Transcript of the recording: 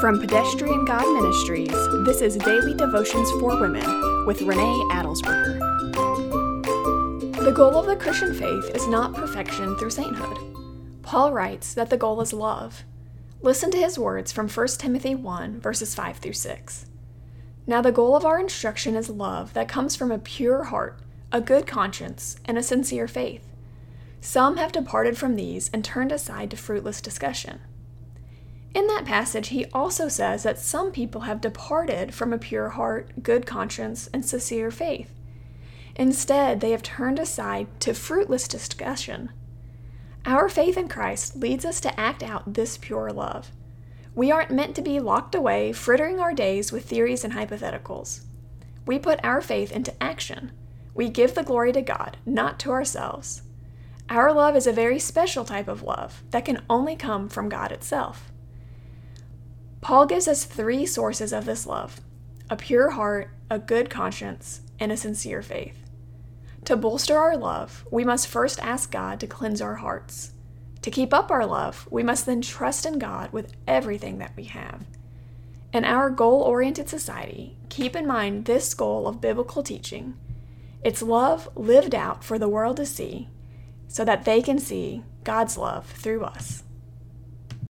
From Pedestrian God Ministries, this is Daily Devotions for Women with Renee Adelsberger. The goal of the Christian faith is not perfection through sainthood. Paul writes that the goal is love. Listen to his words from 1 Timothy 1, verses 5 through 6. Now, the goal of our instruction is love that comes from a pure heart, a good conscience, and a sincere faith. Some have departed from these and turned aside to fruitless discussion. In that passage, he also says that some people have departed from a pure heart, good conscience, and sincere faith. Instead, they have turned aside to fruitless discussion. Our faith in Christ leads us to act out this pure love. We aren't meant to be locked away, frittering our days with theories and hypotheticals. We put our faith into action. We give the glory to God, not to ourselves. Our love is a very special type of love that can only come from God itself. Paul gives us three sources of this love a pure heart, a good conscience, and a sincere faith. To bolster our love, we must first ask God to cleanse our hearts. To keep up our love, we must then trust in God with everything that we have. In our goal oriented society, keep in mind this goal of biblical teaching it's love lived out for the world to see, so that they can see God's love through us.